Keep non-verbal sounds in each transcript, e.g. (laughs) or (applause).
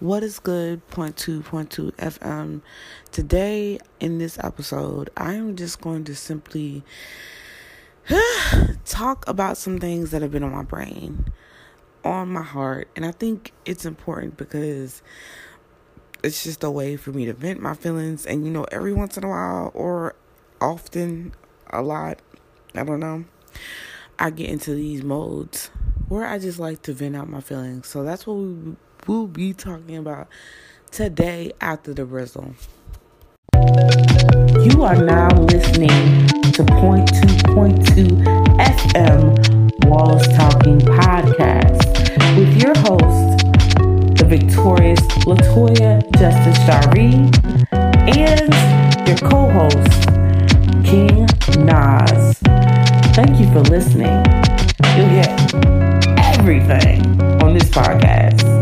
What is good? Point two, point two FM. Today, in this episode, I am just going to simply (sighs) talk about some things that have been on my brain, on my heart, and I think it's important because it's just a way for me to vent my feelings. And you know, every once in a while, or often, a lot, I don't know, I get into these modes where I just like to vent out my feelings. So that's what we will be talking about today after the Brizzle. You are now listening to Point Two Point Two FM Wallace Talking Podcast with your host, the victorious Latoya Justice Shari, and your co-host, King Nas. Thank you for listening. You'll hear everything on this podcast.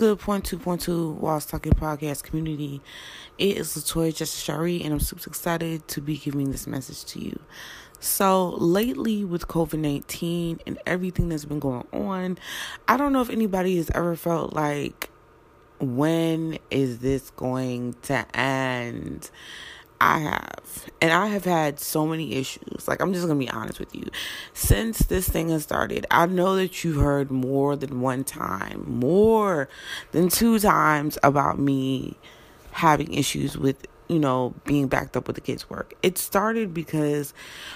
Good? Point two, point two, Wallace Talking Podcast community. It is Latoya Justice Shari, and I'm super excited to be giving this message to you. So, lately with COVID 19 and everything that's been going on, I don't know if anybody has ever felt like, when is this going to end? I have. And I have had so many issues. Like, I'm just going to be honest with you. Since this thing has started, I know that you've heard more than one time, more than two times about me having issues with, you know, being backed up with the kids' work. It started because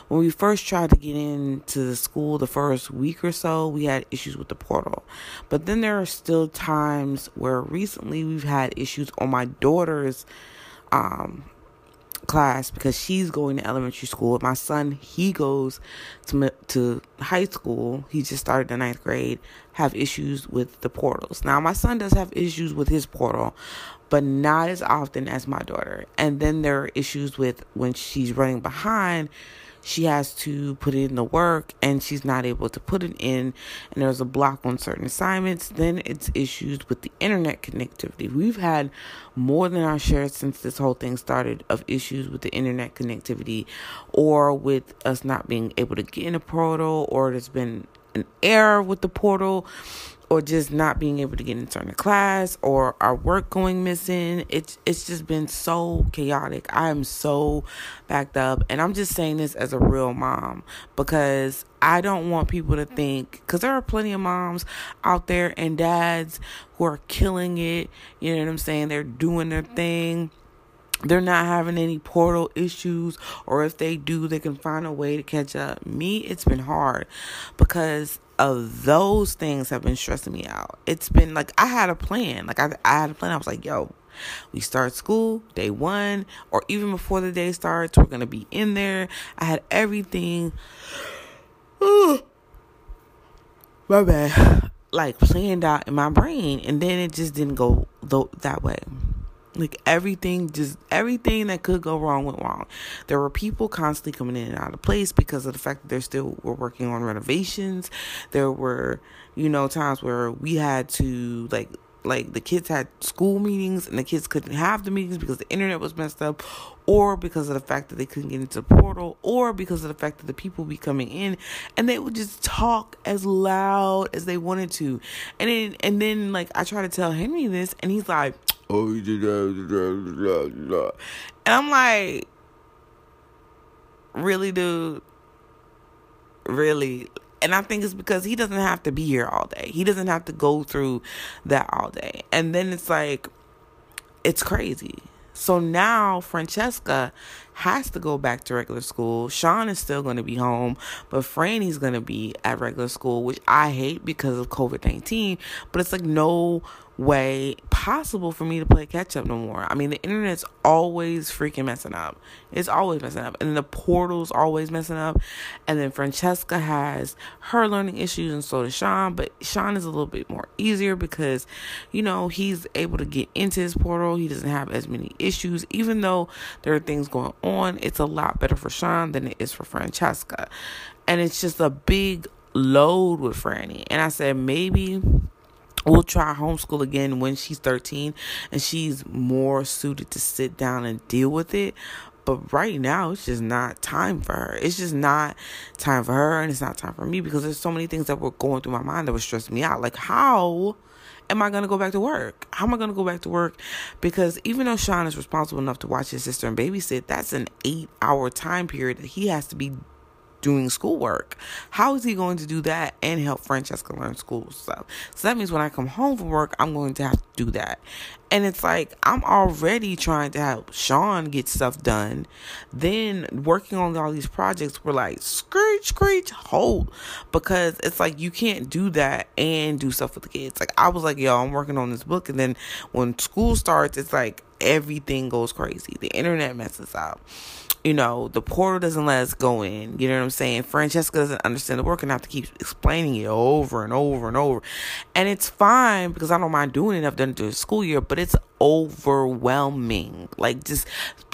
when we first tried to get into the school the first week or so, we had issues with the portal. But then there are still times where recently we've had issues on my daughter's um class because she's going to elementary school. My son, he goes to to high school. He just started the ninth grade. Have issues with the portals. Now, my son does have issues with his portal, but not as often as my daughter. And then there are issues with when she's running behind she has to put in the work and she's not able to put it in and there's a block on certain assignments then it's issues with the internet connectivity. We've had more than our share since this whole thing started of issues with the internet connectivity or with us not being able to get in a portal or there's been an error with the portal or just not being able to get into a class or our work going missing. It's it's just been so chaotic. I am so backed up and I'm just saying this as a real mom because I don't want people to think cuz there are plenty of moms out there and dads who are killing it. You know what I'm saying? They're doing their thing they're not having any portal issues or if they do they can find a way to catch up me it's been hard because of those things have been stressing me out. It's been like i had a plan. Like i, I had a plan. I was like yo we start school day one or even before the day starts we're gonna be in there. I had everything. (sighs) My bad. Like planned out in my brain. And then it just didn't go th- that way like everything, just everything that could go wrong went wrong. There were people constantly coming in and out of place because of the fact that they're still were working on renovations. There were, you know, times where we had to like like the kids had school meetings and the kids couldn't have the meetings because the internet was messed up or because of the fact that they couldn't get into the portal or because of the fact that the people be coming in and they would just talk as loud as they wanted to and then and then like i try to tell henry this and he's like oh, and I'm like, really, dude? Really? And I think it's because he doesn't have to be here all day. He doesn't have to go through that all day. And then it's like, it's crazy. So now Francesca has to go back to regular school. Sean is still going to be home, but Franny's going to be at regular school, which I hate because of COVID 19. But it's like no way possible for me to play catch up no more. I mean, the internet's always freaking messing up. It's always messing up. And the portal's always messing up. And then Francesca has her learning issues, and so does Sean. But Sean is a little bit more easier because, you know, he's able to get into his portal. He doesn't have as many issues. Even though there are things going on, it's a lot better for Sean than it is for Francesca. And it's just a big load with Franny. And I said, maybe we'll try homeschool again when she's 13 and she's more suited to sit down and deal with it but right now it's just not time for her it's just not time for her and it's not time for me because there's so many things that were going through my mind that were stressing me out like how am I going to go back to work? How am I going to go back to work? Because even though Sean is responsible enough to watch his sister and babysit, that's an eight hour time period that he has to be doing schoolwork. How is he going to do that and help Francesca learn school stuff? So that means when I come home from work, I'm going to have to do that. And it's like I'm already trying to help Sean get stuff done. Then working on all these projects, we're like, screech, screech, hold. Because it's like you can't do that and do stuff with the kids. Like I was like, yo, I'm working on this book. And then when school starts, it's like everything goes crazy. The internet messes up you know, the portal doesn't let us go in. You know what I'm saying? Francesca doesn't understand the work and I have to keep explaining it over and over and over. And it's fine because I don't mind doing it. I've done it through the school year, but it's overwhelming. Like just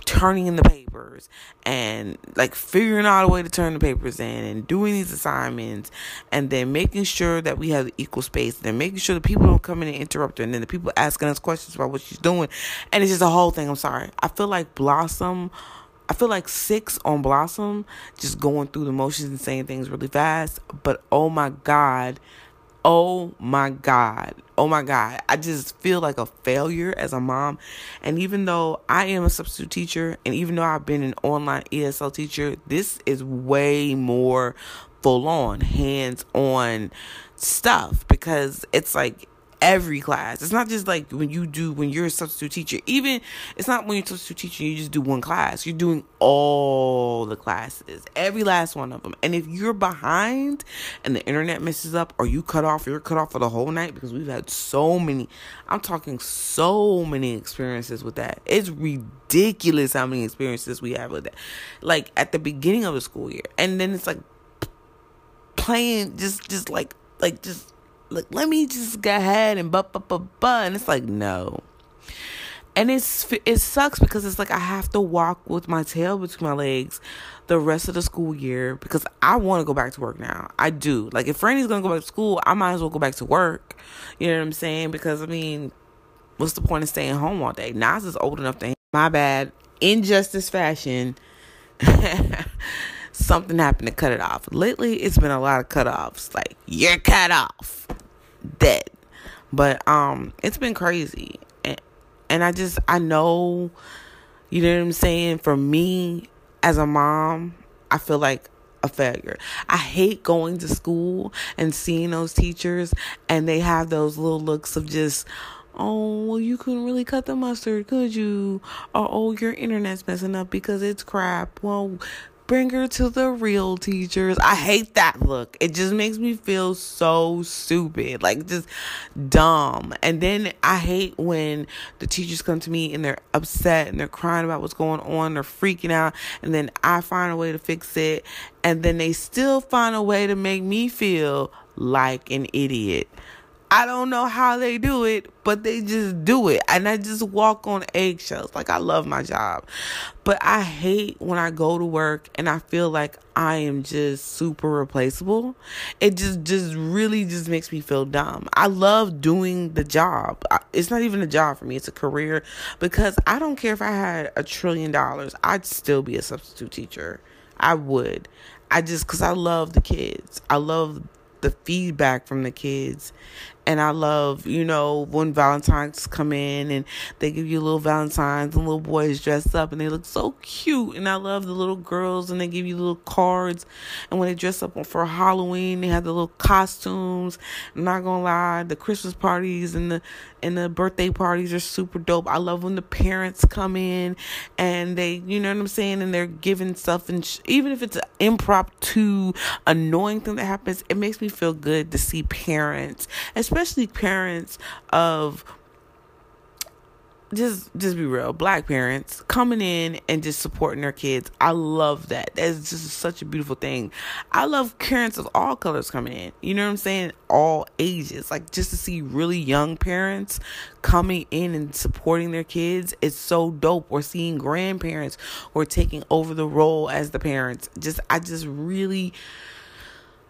turning in the papers and like figuring out a way to turn the papers in and doing these assignments and then making sure that we have equal space and then making sure the people don't come in and interrupt her and then the people asking us questions about what she's doing. And it's just a whole thing. I'm sorry. I feel like Blossom I feel like six on Blossom, just going through the motions and saying things really fast. But oh my God, oh my God, oh my God. I just feel like a failure as a mom. And even though I am a substitute teacher, and even though I've been an online ESL teacher, this is way more full on, hands on stuff because it's like every class. It's not just like when you do when you're a substitute teacher. Even it's not when you're a substitute teacher you just do one class. You're doing all the classes, every last one of them. And if you're behind and the internet messes up or you cut off, you're cut off for the whole night because we've had so many. I'm talking so many experiences with that. It's ridiculous how many experiences we have with that. Like at the beginning of the school year, and then it's like playing just just like like just look, let me just go ahead and but but but but and it's like no. And it's it sucks because it's like I have to walk with my tail between my legs the rest of the school year because I want to go back to work now. I do. Like if Franny's gonna go back to school, I might as well go back to work. You know what I'm saying? Because I mean, what's the point of staying home all day? Nas is old enough to my bad. Injustice fashion. (laughs) something happened to cut it off. Lately, it's been a lot of cutoffs. Like, you're cut off. Dead. But um it's been crazy. And, and I just I know you know what I'm saying? For me as a mom, I feel like a failure. I hate going to school and seeing those teachers and they have those little looks of just oh, well, you couldn't really cut the mustard, could you? Or, oh, your internet's messing up because it's crap. Well, bring her to the real teachers. I hate that look. It just makes me feel so stupid, like just dumb. And then I hate when the teachers come to me and they're upset and they're crying about what's going on, they're freaking out, and then I find a way to fix it, and then they still find a way to make me feel like an idiot. I don't know how they do it, but they just do it. And I just walk on eggshells. Like I love my job. But I hate when I go to work and I feel like I am just super replaceable. It just just really just makes me feel dumb. I love doing the job. It's not even a job for me, it's a career because I don't care if I had a trillion dollars. I'd still be a substitute teacher. I would. I just cuz I love the kids. I love the feedback from the kids and I love, you know, when Valentine's come in and they give you little Valentines and little boys dressed up and they look so cute. And I love the little girls and they give you little cards. And when they dress up for Halloween, they have the little costumes. I'm not gonna lie, the Christmas parties and the and the birthday parties are super dope. I love when the parents come in and they, you know what I'm saying, and they're giving stuff and sh- even if it's an impromptu annoying thing that happens, it makes me feel good to see parents, especially parents of just just be real black parents coming in and just supporting their kids. I love that. That's just such a beautiful thing. I love parents of all colors coming in. You know what i'm saying? All ages. Like just to see really young parents coming in and supporting their kids is so dope. Or seeing grandparents or taking over the role as the parents. Just i just really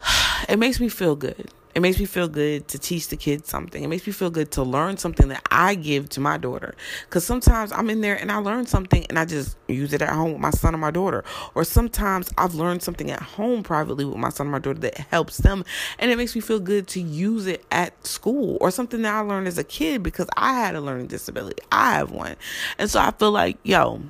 (sighs) it makes me feel good It makes me feel good to teach the kids something. It makes me feel good to learn something that I give to my daughter. Because sometimes I'm in there and I learn something and I just use it at home with my son or my daughter. Or sometimes I've learned something at home privately with my son or my daughter that helps them. And it makes me feel good to use it at school or something that I learned as a kid because I had a learning disability. I have one. And so I feel like, yo,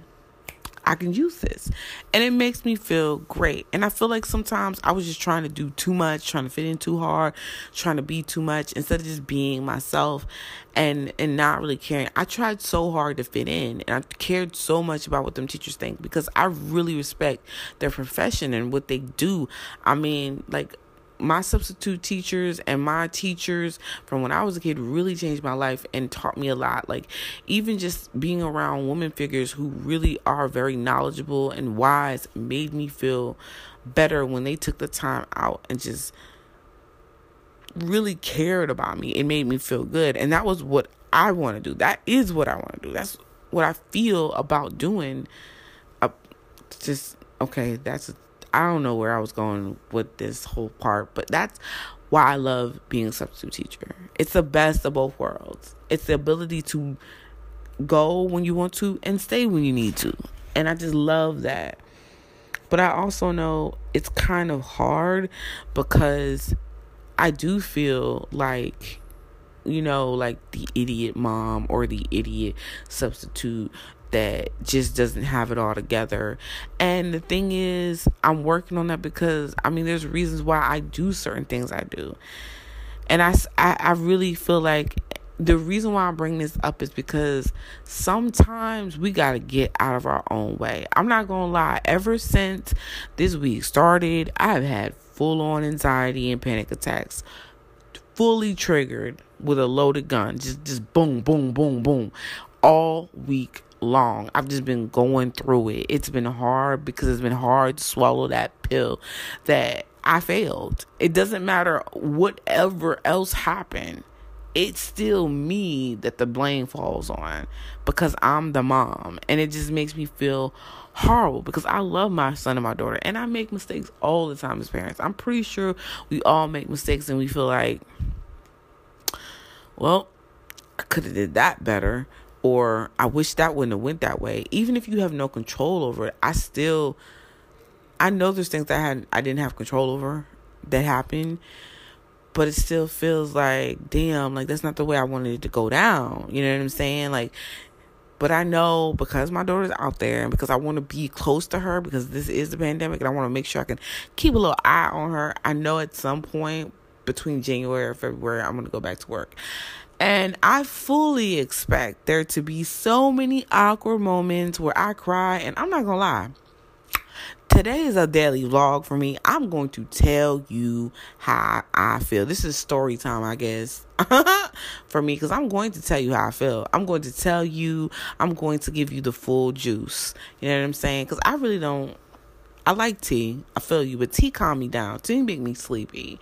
I can use this. And it makes me feel great. And I feel like sometimes I was just trying to do too much, trying to fit in too hard, trying to be too much instead of just being myself and and not really caring. I tried so hard to fit in and I cared so much about what them teachers think because I really respect their profession and what they do. I mean, like my substitute teachers and my teachers from when I was a kid really changed my life and taught me a lot. Like, even just being around women figures who really are very knowledgeable and wise made me feel better when they took the time out and just really cared about me. It made me feel good. And that was what I want to do. That is what I want to do. That's what I feel about doing. Uh, just, okay, that's I don't know where I was going with this whole part, but that's why I love being a substitute teacher. It's the best of both worlds. It's the ability to go when you want to and stay when you need to. And I just love that. But I also know it's kind of hard because I do feel like you know, like the idiot mom or the idiot substitute that just doesn't have it all together. And the thing is, I'm working on that because I mean, there's reasons why I do certain things I do. And I, I, I really feel like the reason why I bring this up is because sometimes we got to get out of our own way. I'm not going to lie, ever since this week started, I've had full on anxiety and panic attacks, fully triggered with a loaded gun, just just boom, boom, boom, boom, all week long. I've just been going through it. It's been hard because it's been hard to swallow that pill that I failed. It doesn't matter whatever else happened. It's still me that the blame falls on because I'm the mom. And it just makes me feel horrible because I love my son and my daughter and I make mistakes all the time as parents. I'm pretty sure we all make mistakes and we feel like, well, I could have did that better or I wish that wouldn't have went that way. Even if you have no control over it, I still I know there's things I had I didn't have control over that happened, but it still feels like damn, like that's not the way I wanted it to go down. You know what I'm saying? Like but I know because my daughter's out there and because I want to be close to her because this is the pandemic and I want to make sure I can keep a little eye on her. I know at some point between January or February I'm going to go back to work. And I fully expect there to be so many awkward moments where I cry, and I'm not gonna lie. Today is a daily vlog for me. I'm going to tell you how I feel. This is story time, I guess, (laughs) for me, because I'm going to tell you how I feel. I'm going to tell you, I'm going to give you the full juice. You know what I'm saying? Because I really don't I like tea. I feel you, but tea calm me down. Tea make me sleepy.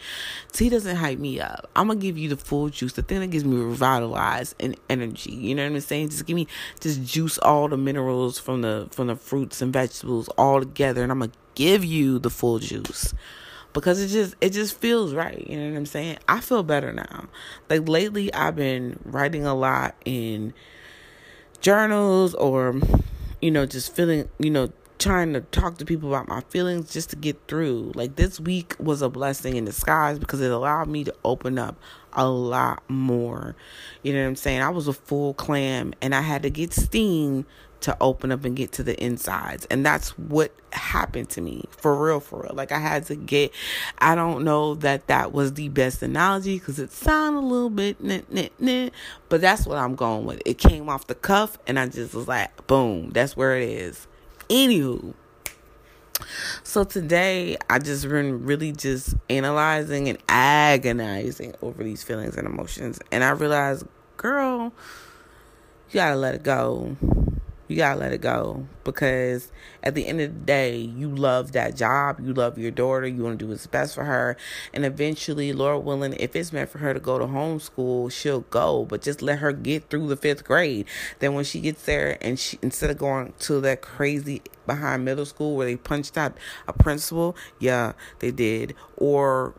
Tea doesn't hype me up. I'm gonna give you the full juice, the thing that gives me revitalized and energy. You know what I'm saying? Just give me just juice all the minerals from the from the fruits and vegetables all together, and I'm gonna give you the full juice because it just it just feels right. You know what I'm saying? I feel better now. Like lately, I've been writing a lot in journals or you know just feeling you know trying to talk to people about my feelings just to get through. Like this week was a blessing in disguise because it allowed me to open up a lot more. You know what I'm saying? I was a full clam and I had to get steam to open up and get to the insides. And that's what happened to me. For real, for real. Like I had to get I don't know that that was the best analogy cuz it sounded a little bit nah, nah, nah, but that's what I'm going with. It came off the cuff and I just was like, boom, that's where it is. Anywho, so today I just been really just analyzing and agonizing over these feelings and emotions, and I realized, girl, you gotta let it go. You gotta let it go because at the end of the day, you love that job, you love your daughter, you want to do what's best for her, and eventually, Lord willing, if it's meant for her to go to homeschool, she'll go. But just let her get through the fifth grade. Then when she gets there, and she instead of going to that crazy behind middle school where they punched out a principal, yeah, they did, or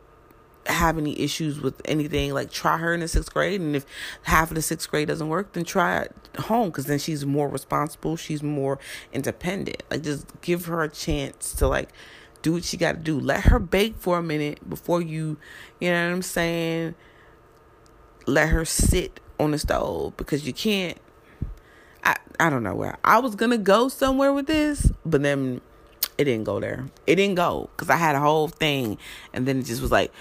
have any issues with anything, like try her in the sixth grade. And if half of the sixth grade doesn't work, then try it home because then she's more responsible. She's more independent. Like just give her a chance to like do what she got to do. Let her bake for a minute before you, you know what I'm saying? Let her sit on the stove because you can't. I I don't know where I was gonna go somewhere with this, but then it didn't go there. It didn't go because I had a whole thing, and then it just was like.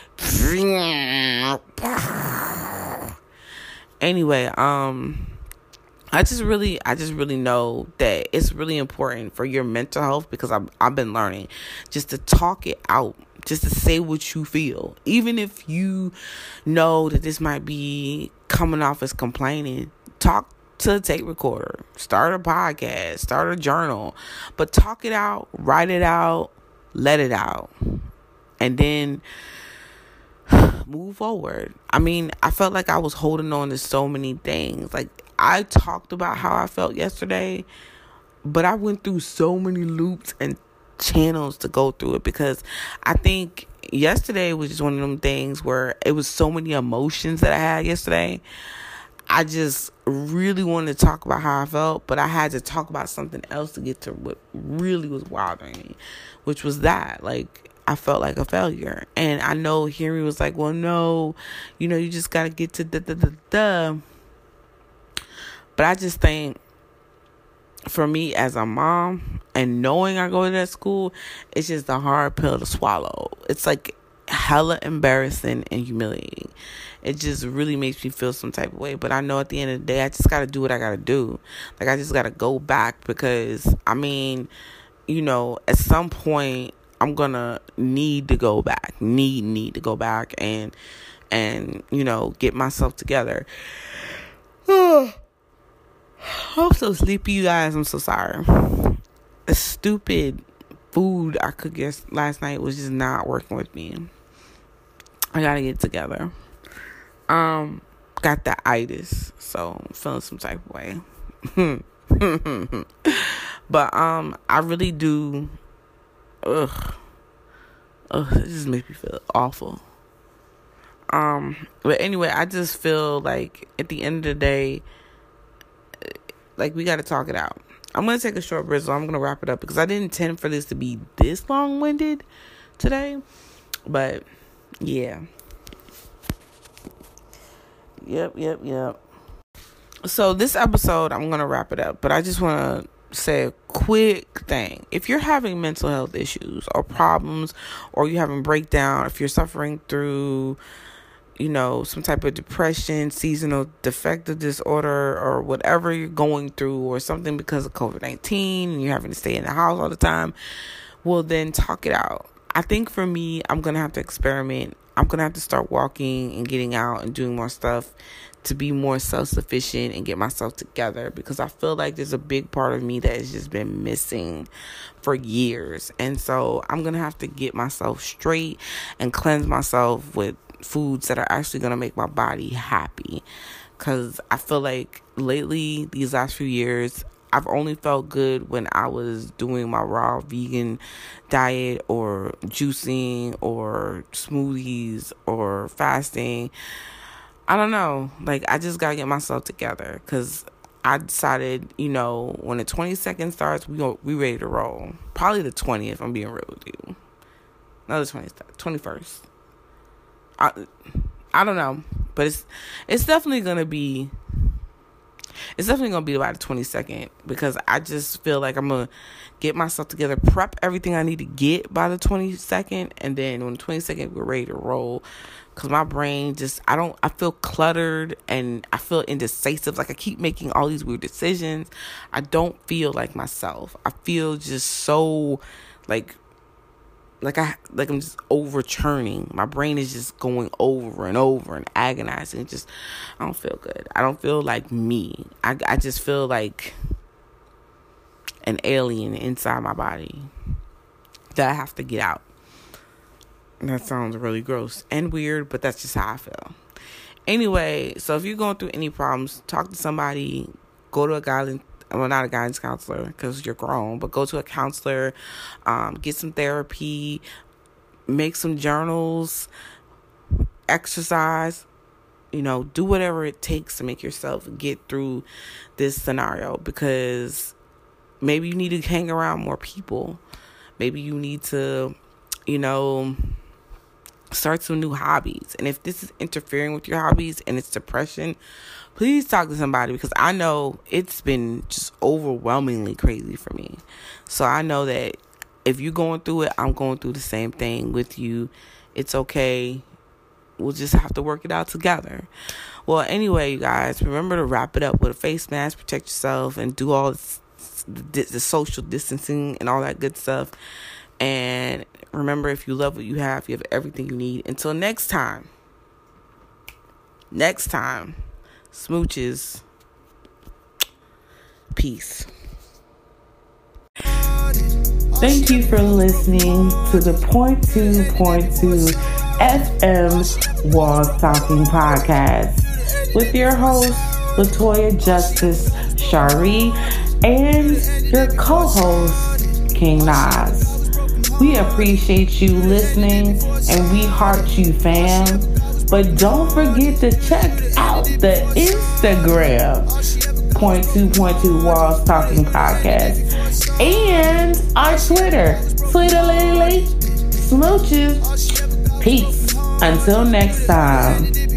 Anyway, um, I just really, I just really know that it's really important for your mental health because I've I've been learning just to talk it out, just to say what you feel, even if you know that this might be coming off as complaining. Talk to a tape recorder, start a podcast, start a journal, but talk it out, write it out, let it out, and then (sighs) move forward. I mean, I felt like I was holding on to so many things. Like, I talked about how I felt yesterday, but I went through so many loops and channels to go through it because I think yesterday was just one of them things where it was so many emotions that I had yesterday. I just really wanted to talk about how I felt, but I had to talk about something else to get to what really was bothering me, which was that like I felt like a failure. And I know Henry was like, "Well, no, you know, you just got to get to the the the the." But I just think for me as a mom and knowing I go to that school, it's just a hard pill to swallow. It's like hella embarrassing and humiliating. It just really makes me feel some type of way. But I know at the end of the day, I just got to do what I got to do. Like, I just got to go back because, I mean, you know, at some point, I'm going to need to go back. Need, need to go back and, and, you know, get myself together. (sighs) I'm so sleepy, you guys. I'm so sorry. The stupid food I cooked last night was just not working with me. I gotta get together. Um, got the itis, so I'm feeling some type of way. (laughs) but um, I really do. Ugh, ugh, it just makes me feel awful. Um, but anyway, I just feel like at the end of the day, like we got to talk it out. I'm gonna take a short break, so I'm gonna wrap it up because I didn't intend for this to be this long winded today, but yeah. Yep, yep, yep. So this episode, I'm gonna wrap it up, but I just want to say a quick thing. If you're having mental health issues or problems, or you're having breakdown, if you're suffering through, you know, some type of depression, seasonal defective disorder, or whatever you're going through, or something because of COVID 19, and you're having to stay in the house all the time, well, then talk it out. I think for me, I'm gonna have to experiment. I'm gonna have to start walking and getting out and doing more stuff to be more self sufficient and get myself together because I feel like there's a big part of me that has just been missing for years. And so I'm gonna have to get myself straight and cleanse myself with foods that are actually gonna make my body happy. Cause I feel like lately, these last few years, I've only felt good when I was doing my raw vegan diet or juicing or smoothies or fasting. I don't know. Like I just got to get myself together cuz I decided, you know, when the 22nd starts, we we ready to roll. Probably the 20th, I'm being real with you. Another the 20th, 21st. I I don't know, but it's it's definitely going to be it's definitely gonna be about the twenty second because I just feel like I'm gonna get myself together, prep everything I need to get by the twenty second, and then on the twenty second we're ready to roll. Cause my brain just I don't I feel cluttered and I feel indecisive. Like I keep making all these weird decisions. I don't feel like myself. I feel just so like like I like I'm just overturning. My brain is just going over and over and agonizing. Just I don't feel good. I don't feel like me. I I just feel like an alien inside my body that I have to get out. And that sounds really gross and weird, but that's just how I feel. Anyway, so if you're going through any problems, talk to somebody, go to a guidance well, not a guidance counselor because you're grown, but go to a counselor, um, get some therapy, make some journals, exercise, you know, do whatever it takes to make yourself get through this scenario because maybe you need to hang around more people. Maybe you need to, you know, start some new hobbies. And if this is interfering with your hobbies and it's depression, please talk to somebody because I know it's been just overwhelmingly crazy for me. So I know that if you're going through it, I'm going through the same thing with you. It's okay. We'll just have to work it out together. Well, anyway, you guys, remember to wrap it up with a face mask, protect yourself, and do all the, the social distancing and all that good stuff. And remember, if you love what you have, you have everything you need. Until next time, next time, smooches. Peace. Thank you for listening to the Point Two Point Two FM Walls Talking Podcast with your host Latoya Justice Shari and your co-host King Nas. We appreciate you listening and we heart you, fam. But don't forget to check out the Instagram, point two point two Walls Talking Podcast, and our Twitter, Twitter Lily Smooches. Peace. Until next time.